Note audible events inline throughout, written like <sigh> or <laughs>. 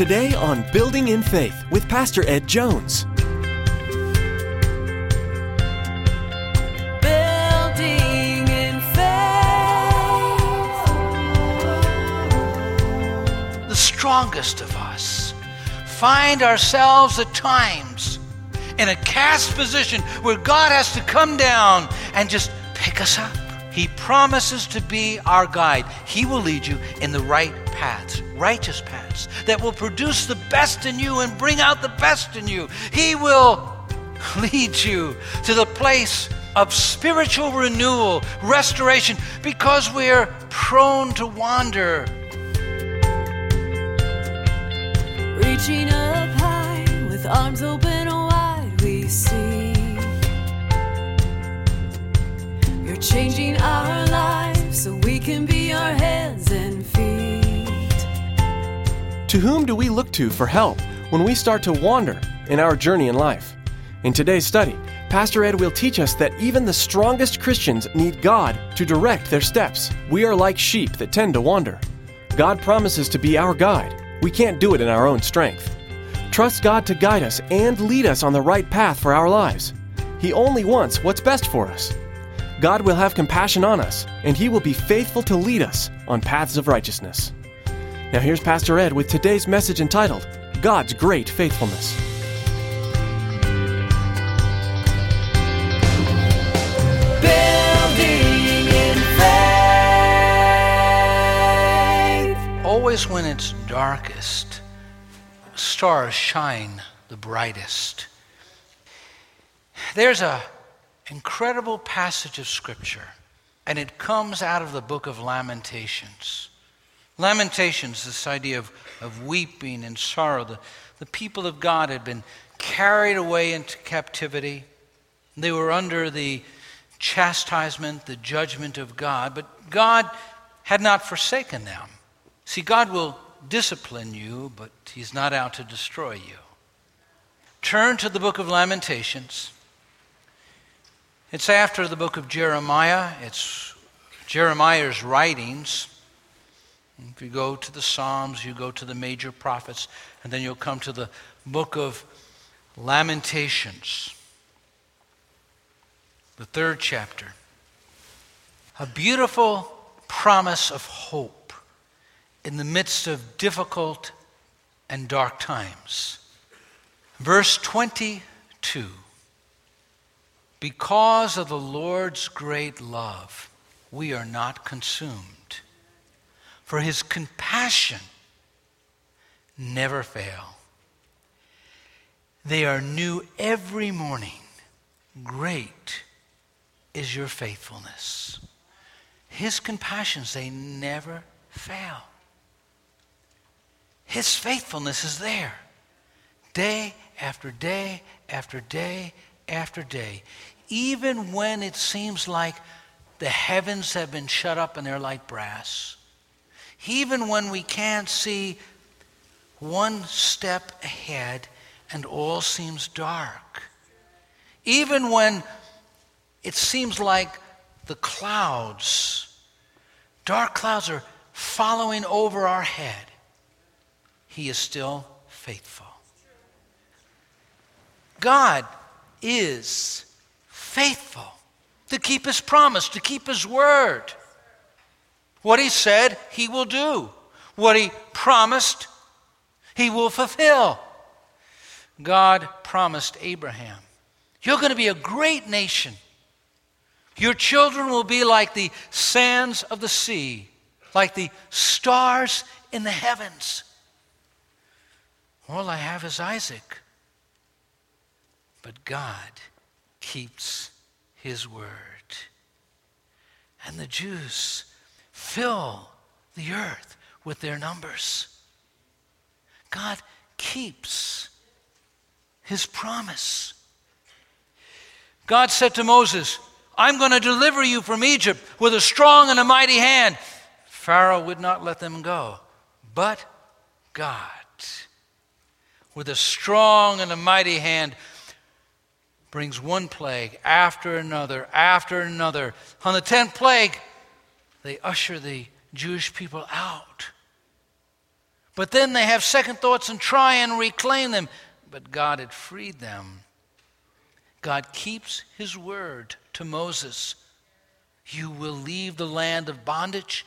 Today on Building in Faith with Pastor Ed Jones. Building in faith. the strongest of us find ourselves at times in a cast position where God has to come down and just pick us up. He promises to be our guide. He will lead you in the right paths, righteous paths that will produce the best in you and bring out the best in you. He will <laughs> lead you to the place of spiritual renewal, restoration, because we're prone to wander. Reaching up high with arms open wide, we see. You're changing our To whom do we look to for help when we start to wander in our journey in life? In today's study, Pastor Ed will teach us that even the strongest Christians need God to direct their steps. We are like sheep that tend to wander. God promises to be our guide. We can't do it in our own strength. Trust God to guide us and lead us on the right path for our lives. He only wants what's best for us. God will have compassion on us, and He will be faithful to lead us on paths of righteousness. Now, here's Pastor Ed with today's message entitled God's Great Faithfulness. Building in faith. Always when it's darkest, stars shine the brightest. There's a incredible passage of scripture, and it comes out of the book of Lamentations. Lamentations, this idea of, of weeping and sorrow. The, the people of God had been carried away into captivity. They were under the chastisement, the judgment of God, but God had not forsaken them. See, God will discipline you, but He's not out to destroy you. Turn to the book of Lamentations. It's after the book of Jeremiah, it's Jeremiah's writings. If you go to the Psalms, you go to the major prophets, and then you'll come to the book of Lamentations, the third chapter. A beautiful promise of hope in the midst of difficult and dark times. Verse 22 Because of the Lord's great love, we are not consumed, for his compassion never fail. They are new every morning. Great is your faithfulness. His compassions, they never fail. His faithfulness is there day after day after day after day. Even when it seems like the heavens have been shut up and they're like brass. Even when we can't see one step ahead and all seems dark. Even when it seems like the clouds, dark clouds are following over our head, He is still faithful. God is faithful to keep His promise, to keep His word. What He said, He will do. What He promised, He will fulfill. God promised Abraham, You're going to be a great nation. Your children will be like the sands of the sea, like the stars in the heavens. All I have is Isaac. But God keeps his word. And the Jews fill the earth with their numbers. God keeps his promise. God said to Moses, I'm going to deliver you from Egypt with a strong and a mighty hand. Pharaoh would not let them go. But God, with a strong and a mighty hand, brings one plague after another, after another. On the tenth plague, they usher the Jewish people out. But then they have second thoughts and try and reclaim them. But God had freed them. God keeps his word to Moses. You will leave the land of bondage.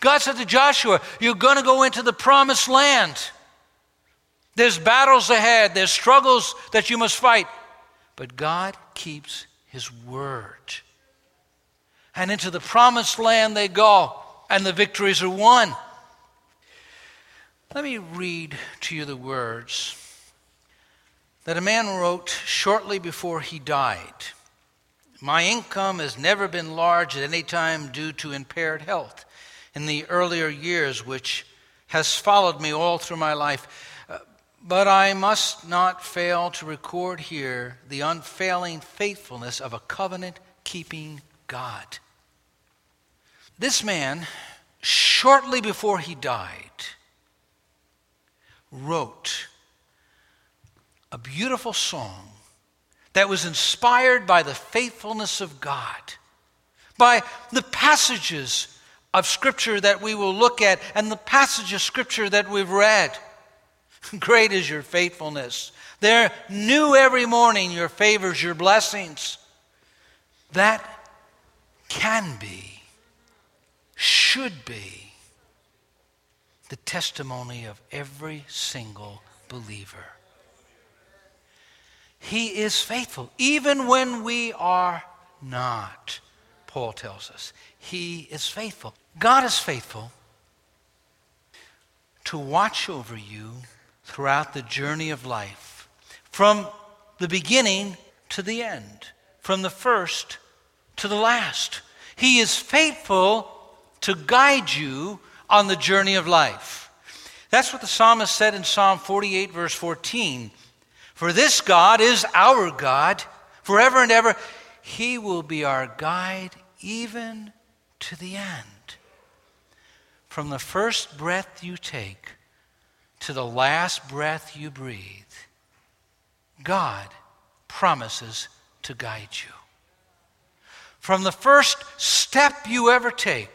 God said to Joshua, You're going to go into the promised land. There's battles ahead, there's struggles that you must fight. But God keeps his word. And into the promised land they go, and the victories are won. Let me read to you the words that a man wrote shortly before he died. My income has never been large at any time due to impaired health in the earlier years, which has followed me all through my life. Uh, but I must not fail to record here the unfailing faithfulness of a covenant keeping God. This man, shortly before he died, wrote a beautiful song that was inspired by the faithfulness of God, by the passages of Scripture that we will look at and the passage of Scripture that we've read. <laughs> Great is your faithfulness. They're new every morning, your favors, your blessings. That can be, should be, the testimony of every single believer. He is faithful, even when we are not, Paul tells us. He is faithful. God is faithful to watch over you throughout the journey of life, from the beginning to the end, from the first to the last. He is faithful to guide you on the journey of life. That's what the psalmist said in Psalm 48, verse 14. For this God is our God forever and ever. He will be our guide even to the end. From the first breath you take to the last breath you breathe, God promises to guide you. From the first step you ever take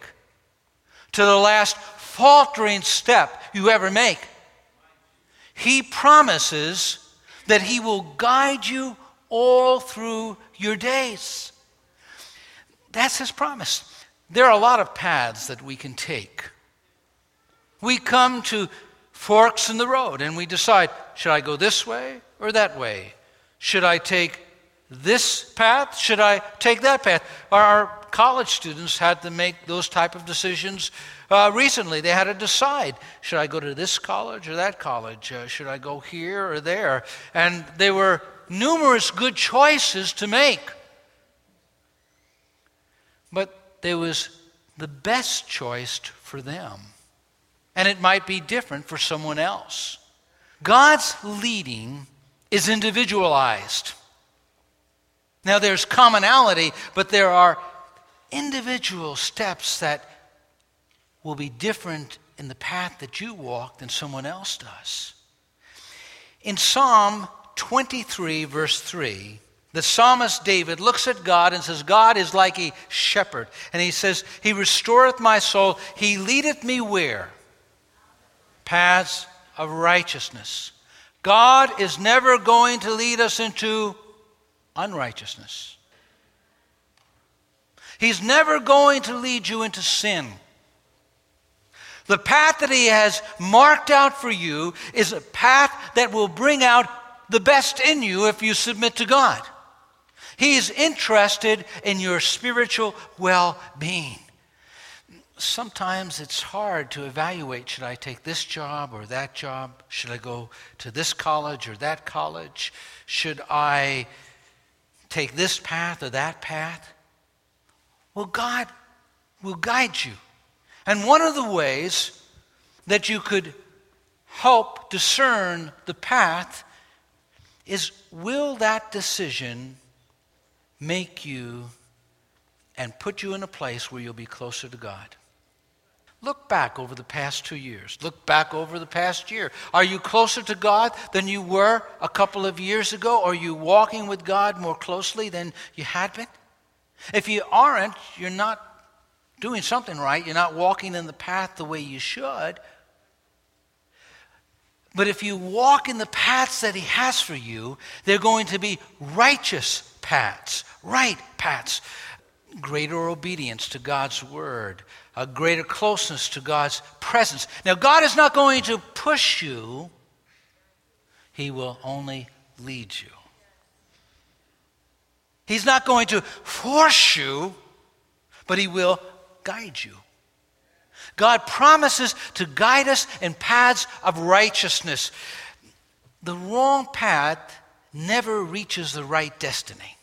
to the last faltering step you ever make. He promises that He will guide you all through your days. That's His promise. There are a lot of paths that we can take. We come to forks in the road and we decide should I go this way or that way? Should I take this path? Should I take that path? Our college students had to make those type of decisions uh, recently. They had to decide: should I go to this college or that college? Uh, should I go here or there? And there were numerous good choices to make, but there was the best choice for them, and it might be different for someone else. God's leading is individualized. Now, there's commonality, but there are individual steps that will be different in the path that you walk than someone else does. In Psalm 23, verse 3, the psalmist David looks at God and says, God is like a shepherd. And he says, He restoreth my soul. He leadeth me where? Paths of righteousness. God is never going to lead us into unrighteousness. He's never going to lead you into sin. The path that He has marked out for you is a path that will bring out the best in you if you submit to God. He is interested in your spiritual well being. Sometimes it's hard to evaluate should I take this job or that job? Should I go to this college or that college? Should I take this path or that path? Well, God will guide you. And one of the ways that you could help discern the path is will that decision make you and put you in a place where you'll be closer to God? Look back over the past two years. Look back over the past year. Are you closer to God than you were a couple of years ago? Are you walking with God more closely than you had been? If you aren't, you're not doing something right. You're not walking in the path the way you should. But if you walk in the paths that He has for you, they're going to be righteous paths, right paths. Greater obedience to God's word, a greater closeness to God's presence. Now, God is not going to push you, He will only lead you. He's not going to force you, but He will guide you. God promises to guide us in paths of righteousness. The wrong path never reaches the right destiny.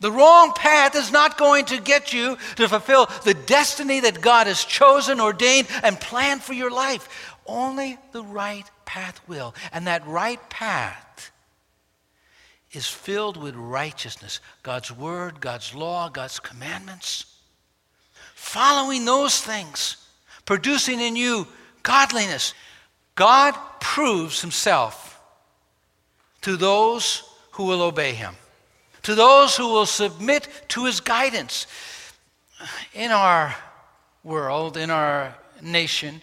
The wrong path is not going to get you to fulfill the destiny that God has chosen, ordained, and planned for your life. Only the right path will. And that right path is filled with righteousness God's word, God's law, God's commandments following those things, producing in you godliness. God proves himself to those who will obey him, to those who will submit to his guidance. In our world, in our nation,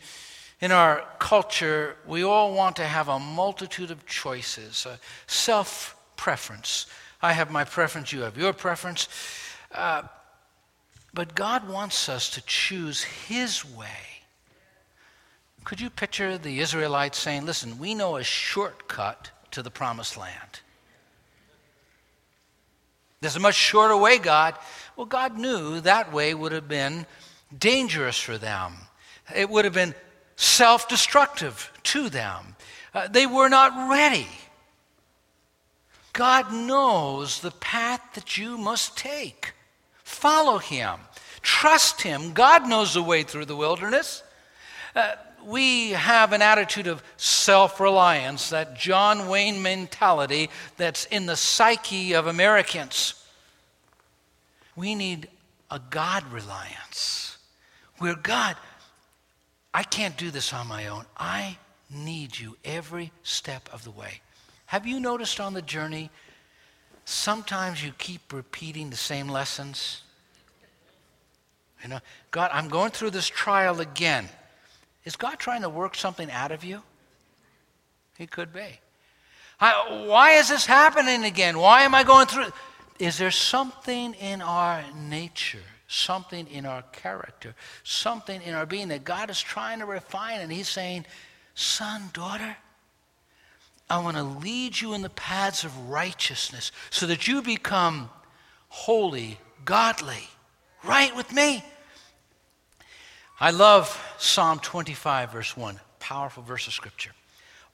in our culture, we all want to have a multitude of choices, a self preference. I have my preference, you have your preference. Uh, but God wants us to choose His way. Could you picture the Israelites saying, Listen, we know a shortcut to the promised land? There's a much shorter way, God. Well, God knew that way would have been dangerous for them, it would have been self destructive to them. Uh, they were not ready. God knows the path that you must take. Follow him. Trust him. God knows the way through the wilderness. Uh, we have an attitude of self reliance, that John Wayne mentality that's in the psyche of Americans. We need a God reliance where God, I can't do this on my own. I need you every step of the way. Have you noticed on the journey, sometimes you keep repeating the same lessons? You know, God, I'm going through this trial again. Is God trying to work something out of you? He could be. I, why is this happening again? Why am I going through? Is there something in our nature, something in our character, something in our being that God is trying to refine? And He's saying, Son, daughter, I want to lead you in the paths of righteousness so that you become holy, godly, right with me. I love Psalm 25, verse 1, powerful verse of Scripture.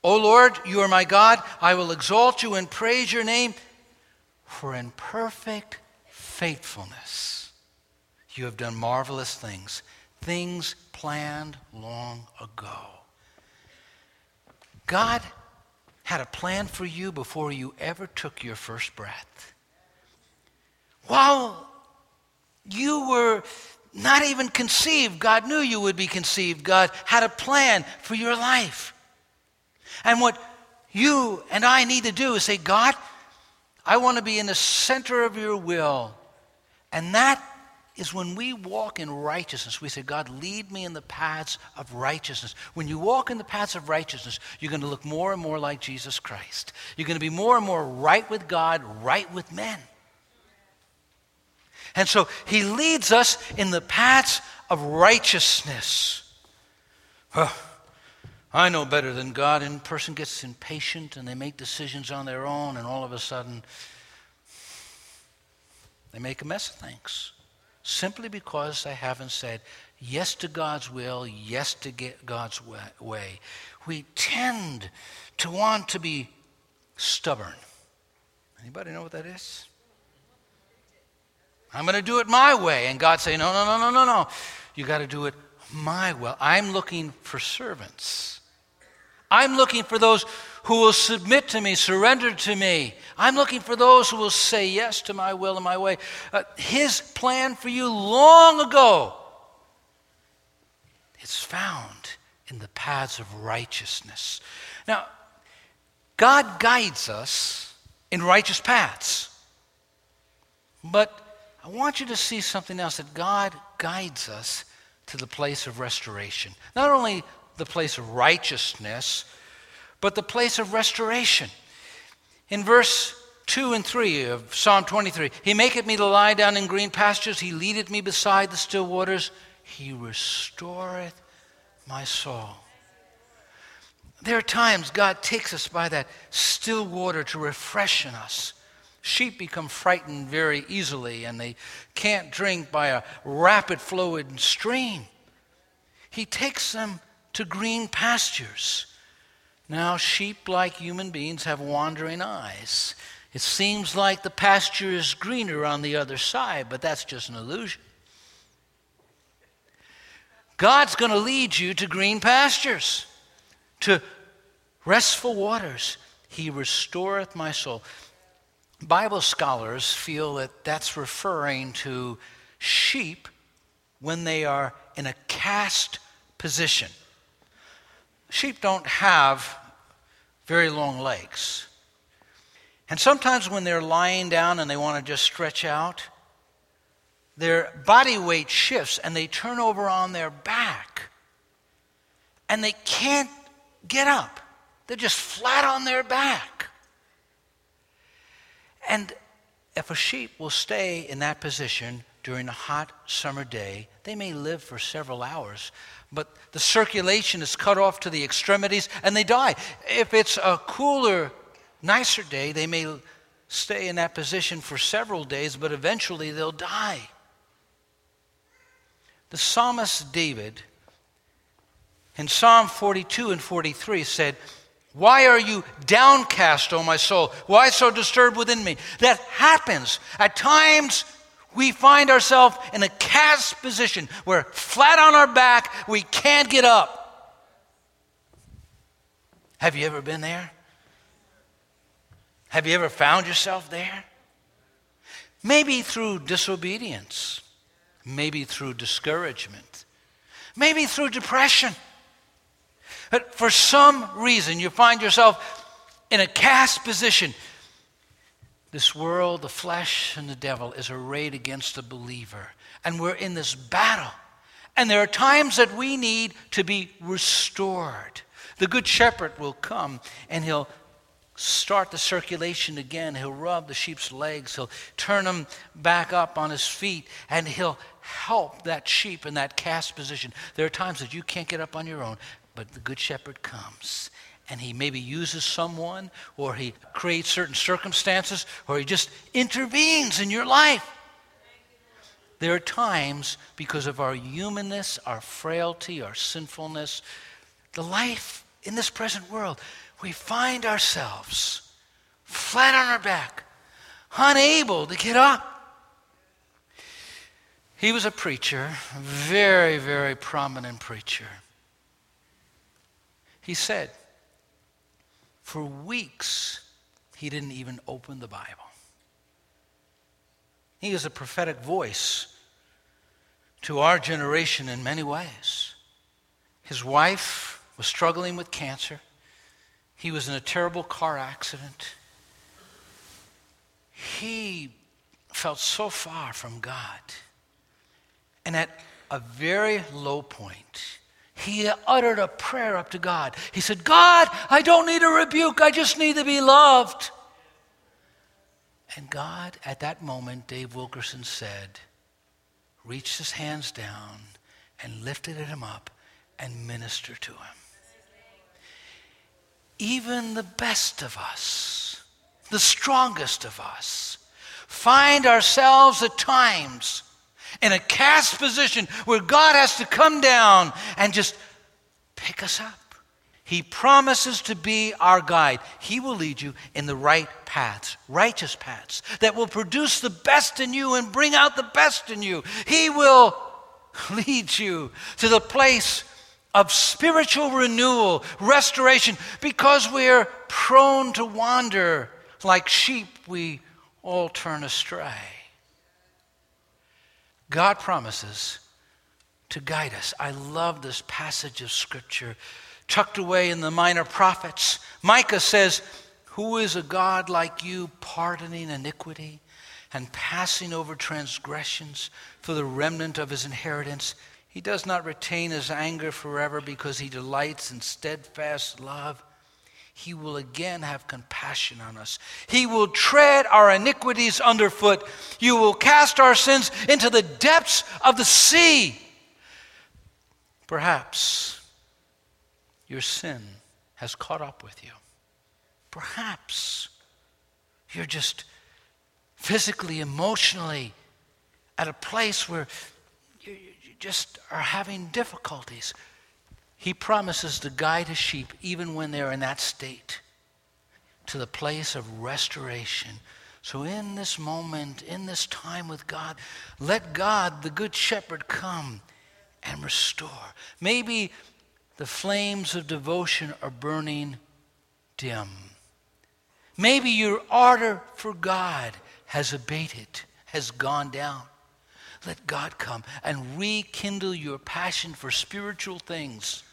O Lord, you are my God. I will exalt you and praise your name, for in perfect faithfulness you have done marvelous things, things planned long ago. God had a plan for you before you ever took your first breath. While you were not even conceived, God knew you would be conceived. God had a plan for your life. And what you and I need to do is say, God, I want to be in the center of your will. And that is when we walk in righteousness. We say, God, lead me in the paths of righteousness. When you walk in the paths of righteousness, you're going to look more and more like Jesus Christ. You're going to be more and more right with God, right with men. And so he leads us in the paths of righteousness. Oh, I know better than God. And person gets impatient and they make decisions on their own, and all of a sudden, they make a mess of things. Simply because they haven't said yes to God's will, yes to God's way. We tend to want to be stubborn. Anybody know what that is? I'm going to do it my way. And God say, no, no, no, no, no, no. You got to do it my way. I'm looking for servants. I'm looking for those who will submit to me, surrender to me. I'm looking for those who will say yes to my will and my way. Uh, his plan for you long ago it's found in the paths of righteousness. Now, God guides us in righteous paths. But I want you to see something else that God guides us to the place of restoration. Not only the place of righteousness, but the place of restoration. In verse 2 and 3 of Psalm 23, He maketh me to lie down in green pastures, He leadeth me beside the still waters, He restoreth my soul. There are times God takes us by that still water to refreshen us. Sheep become frightened very easily and they can't drink by a rapid flowing stream. He takes them to green pastures. Now, sheep, like human beings, have wandering eyes. It seems like the pasture is greener on the other side, but that's just an illusion. God's going to lead you to green pastures, to restful waters. He restoreth my soul. Bible scholars feel that that's referring to sheep when they are in a cast position. Sheep don't have very long legs. And sometimes when they're lying down and they want to just stretch out, their body weight shifts and they turn over on their back. And they can't get up. They're just flat on their back. And if a sheep will stay in that position during a hot summer day, they may live for several hours, but the circulation is cut off to the extremities and they die. If it's a cooler, nicer day, they may stay in that position for several days, but eventually they'll die. The psalmist David in Psalm 42 and 43 said, why are you downcast, O my soul? Why so disturbed within me? That happens. At times, we find ourselves in a cast position. We're flat on our back, we can't get up. Have you ever been there? Have you ever found yourself there? Maybe through disobedience, maybe through discouragement, maybe through depression. But for some reason, you find yourself in a cast position. This world, the flesh, and the devil is arrayed against the believer. And we're in this battle. And there are times that we need to be restored. The Good Shepherd will come and he'll start the circulation again. He'll rub the sheep's legs, he'll turn them back up on his feet, and he'll help that sheep in that cast position. There are times that you can't get up on your own. But the Good Shepherd comes and he maybe uses someone or he creates certain circumstances or he just intervenes in your life. There are times because of our humanness, our frailty, our sinfulness, the life in this present world, we find ourselves flat on our back, unable to get up. He was a preacher, very, very prominent preacher. He said, for weeks, he didn't even open the Bible. He is a prophetic voice to our generation in many ways. His wife was struggling with cancer. He was in a terrible car accident. He felt so far from God. And at a very low point, he uttered a prayer up to God. He said, God, I don't need a rebuke, I just need to be loved. And God, at that moment, Dave Wilkerson said, reached his hands down and lifted him up and ministered to him. Even the best of us, the strongest of us, find ourselves at times in a cast position where God has to come down and just pick us up. He promises to be our guide. He will lead you in the right paths, righteous paths, that will produce the best in you and bring out the best in you. He will <laughs> lead you to the place of spiritual renewal, restoration, because we're prone to wander. Like sheep, we all turn astray. God promises to guide us. I love this passage of Scripture tucked away in the minor prophets. Micah says, Who is a God like you, pardoning iniquity and passing over transgressions for the remnant of his inheritance? He does not retain his anger forever because he delights in steadfast love. He will again have compassion on us. He will tread our iniquities underfoot. You will cast our sins into the depths of the sea. Perhaps your sin has caught up with you. Perhaps you're just physically, emotionally at a place where you, just are having difficulties. He promises to guide his sheep even when they're in that state to the place of restoration. So, in this moment, in this time with God, let God, the Good Shepherd, come and restore. Maybe the flames of devotion are burning dim. Maybe your ardor for God has abated, has gone down. Let God come and rekindle your passion for spiritual things.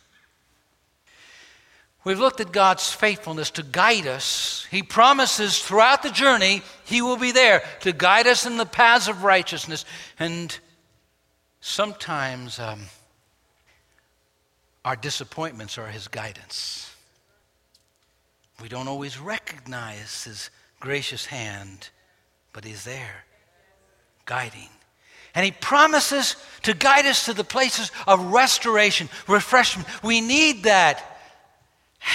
We've looked at God's faithfulness to guide us. He promises throughout the journey He will be there to guide us in the paths of righteousness. And sometimes um, our disappointments are His guidance. We don't always recognize His gracious hand, but He's there, guiding. And He promises to guide us to the places of restoration, refreshment. We need that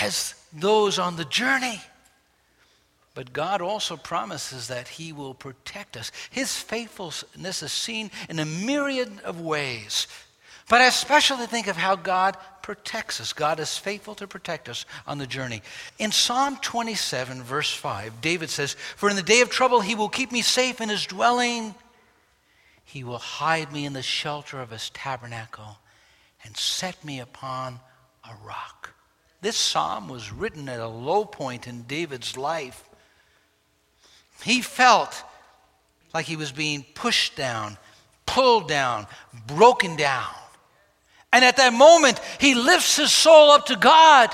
as those on the journey. But God also promises that He will protect us. His faithfulness is seen in a myriad of ways. But I especially think of how God protects us. God is faithful to protect us on the journey. In Psalm 27, verse 5, David says, For in the day of trouble he will keep me safe in his dwelling. He will hide me in the shelter of his tabernacle and set me upon a rock. This psalm was written at a low point in David's life. He felt like he was being pushed down, pulled down, broken down. And at that moment, he lifts his soul up to God,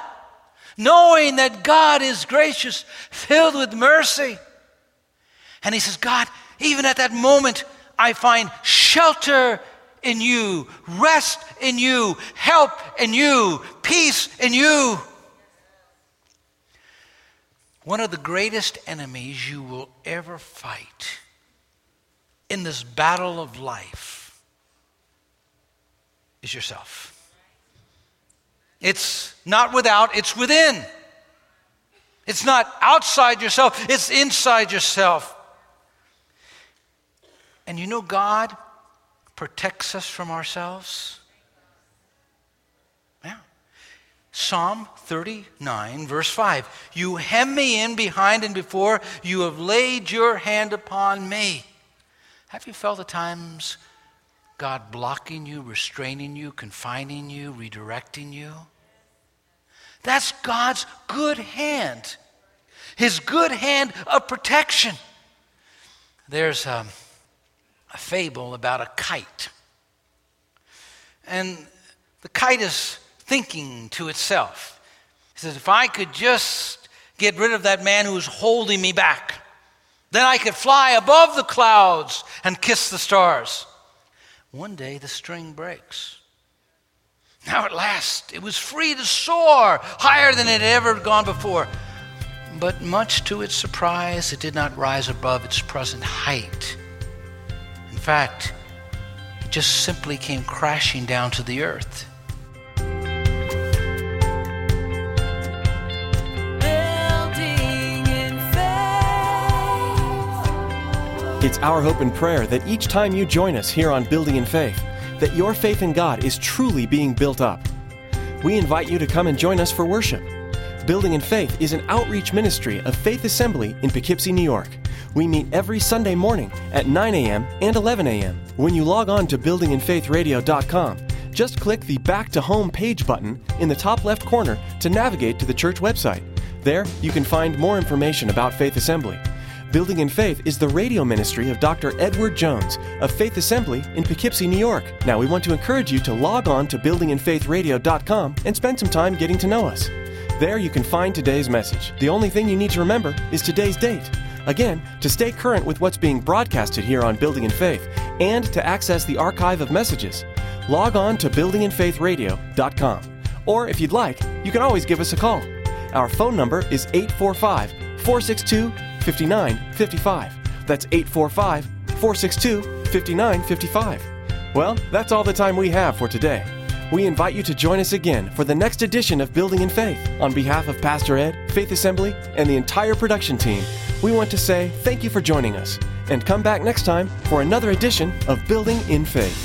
knowing that God is gracious, filled with mercy. And he says, God, even at that moment, I find shelter in you, rest in you, help in you, peace in you. One of the greatest enemies you will ever fight in this battle of life is yourself. It's not without, it's within. It's not outside yourself, it's inside yourself. And you know, God protects us from ourselves. Yeah. Psalm 39, verse 5 You hem me in behind and before, you have laid your hand upon me. Have you felt the times God blocking you, restraining you, confining you, redirecting you. That's God's good hand, His good hand of protection. There's um, a fable about a kite. And the kite is thinking to itself. He says, If I could just get rid of that man who's holding me back, then I could fly above the clouds and kiss the stars. One day the string breaks. Now at last it was free to soar higher than it had ever gone before. But much to its surprise, it did not rise above its present height. In fact, it just simply came crashing down to the earth. It's our hope and prayer that each time you join us here on Building in Faith, that your faith in God is truly being built up. We invite you to come and join us for worship. Building in Faith is an outreach ministry of Faith Assembly in Poughkeepsie, New York. We meet every Sunday morning at 9 a.m. and 11 a.m. When you log on to buildinginfaithradio.com, just click the Back to Home page button in the top left corner to navigate to the church website. There, you can find more information about Faith Assembly. Building in Faith is the radio ministry of Dr. Edward Jones of Faith Assembly in Poughkeepsie, New York. Now, we want to encourage you to log on to buildinginfaithradio.com and spend some time getting to know us. There you can find today's message. The only thing you need to remember is today's date. Again, to stay current with what's being broadcasted here on Building in Faith and to access the archive of messages, log on to buildinginfaithradio.com. Or if you'd like, you can always give us a call. Our phone number is 845 462 5955. That's 845 462 5955. Well, that's all the time we have for today. We invite you to join us again for the next edition of Building in Faith. On behalf of Pastor Ed, Faith Assembly, and the entire production team, we want to say thank you for joining us and come back next time for another edition of Building in Faith.